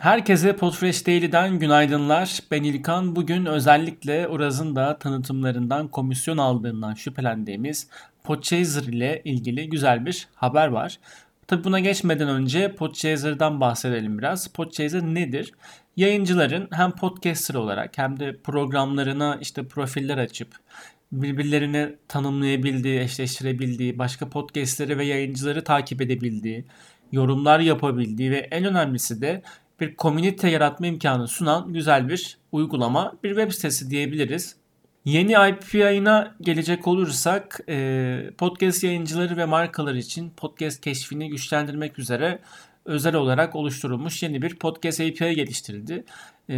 Herkese Podfresh Daily'den günaydınlar. Ben İlkan. Bugün özellikle Uraz'ın da tanıtımlarından komisyon aldığından şüphelendiğimiz Podchaser ile ilgili güzel bir haber var. Tabi buna geçmeden önce Podchaser'dan bahsedelim biraz. Podchaser nedir? Yayıncıların hem podcaster olarak hem de programlarına işte profiller açıp birbirlerini tanımlayabildiği, eşleştirebildiği, başka podcastleri ve yayıncıları takip edebildiği, yorumlar yapabildiği ve en önemlisi de bir komünite yaratma imkanı sunan güzel bir uygulama, bir web sitesi diyebiliriz. Yeni IP yayına gelecek olursak e, podcast yayıncıları ve markalar için podcast keşfini güçlendirmek üzere özel olarak oluşturulmuş yeni bir podcast API geliştirildi. E,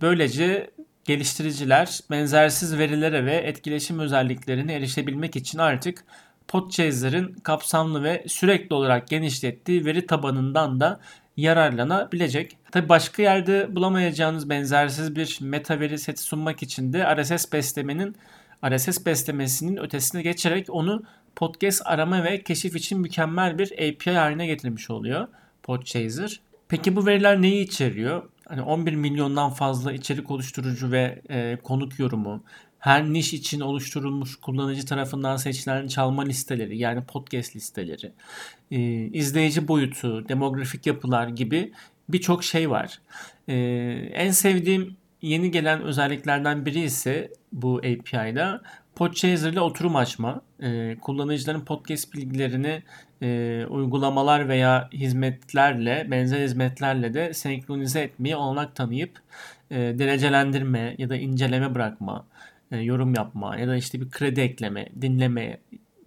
böylece geliştiriciler benzersiz verilere ve etkileşim özelliklerine erişebilmek için artık Podchaser'ın kapsamlı ve sürekli olarak genişlettiği veri tabanından da yararlanabilecek. Tabi başka yerde bulamayacağınız benzersiz bir meta veri seti sunmak için de RSS beslemenin RSS beslemesinin ötesine geçerek onu podcast arama ve keşif için mükemmel bir API haline getirmiş oluyor Podchaser. Peki bu veriler neyi içeriyor? Hani 11 milyondan fazla içerik oluşturucu ve e, konuk yorumu, her niş için oluşturulmuş kullanıcı tarafından seçilen çalma listeleri yani podcast listeleri, e, izleyici boyutu, demografik yapılar gibi birçok şey var. E, en sevdiğim yeni gelen özelliklerden biri ise bu API'da Podchaser ile oturum açma. E, kullanıcıların podcast bilgilerini e, uygulamalar veya hizmetlerle, benzer hizmetlerle de senkronize etmeyi olanak tanıyıp e, derecelendirme ya da inceleme bırakma, e, yorum yapma ya da işte bir kredi ekleme, dinleme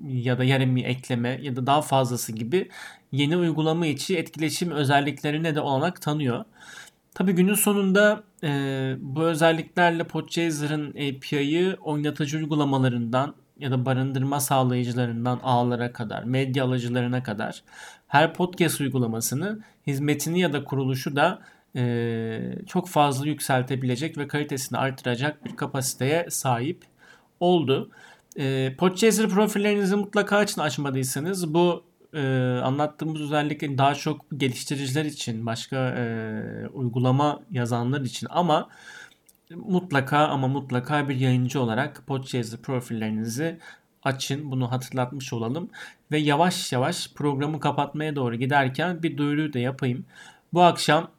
ya da yarım bir ekleme ya da daha fazlası gibi yeni uygulama içi etkileşim özelliklerine de olanak tanıyor. Tabii günün sonunda e, bu özelliklerle Podchaser'ın API'yi oynatıcı uygulamalarından ya da barındırma sağlayıcılarından ağlara kadar, medya alıcılarına kadar her podcast uygulamasını, hizmetini ya da kuruluşu da e, çok fazla yükseltebilecek ve kalitesini artıracak bir kapasiteye sahip oldu. E, Podchaser profillerinizi mutlaka açın açmadıysanız bu e, anlattığımız özellikle daha çok geliştiriciler için, başka e, uygulama yazanlar için ama mutlaka ama mutlaka bir yayıncı olarak Podchaser profillerinizi açın. Bunu hatırlatmış olalım. Ve yavaş yavaş programı kapatmaya doğru giderken bir duyuru da yapayım. Bu akşam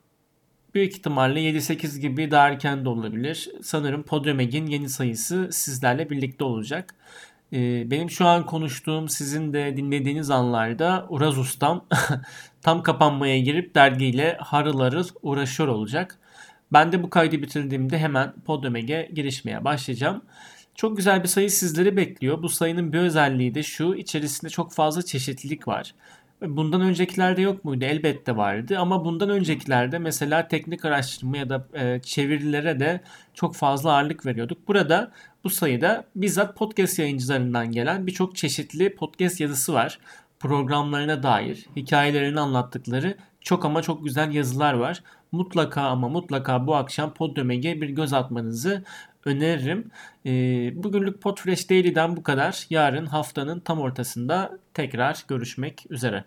büyük ihtimalle 7-8 gibi daha erken de olabilir. Sanırım Podremeg'in yeni sayısı sizlerle birlikte olacak. Ee, benim şu an konuştuğum sizin de dinlediğiniz anlarda Uraz Ustam tam kapanmaya girip dergiyle harıl harıl uğraşıyor olacak. Ben de bu kaydı bitirdiğimde hemen Podremeg'e girişmeye başlayacağım. Çok güzel bir sayı sizleri bekliyor. Bu sayının bir özelliği de şu, içerisinde çok fazla çeşitlilik var. Bundan öncekilerde yok muydu? Elbette vardı ama bundan öncekilerde mesela teknik araştırma ya da e, çevirilere de çok fazla ağırlık veriyorduk. Burada bu sayıda bizzat podcast yayıncılarından gelen birçok çeşitli podcast yazısı var. Programlarına dair, hikayelerini anlattıkları çok ama çok güzel yazılar var. Mutlaka ama mutlaka bu akşam Podömeg'e bir göz atmanızı öneririm. E, bugünlük Podfresh Daily'den bu kadar. Yarın haftanın tam ortasında tekrar görüşmek üzere.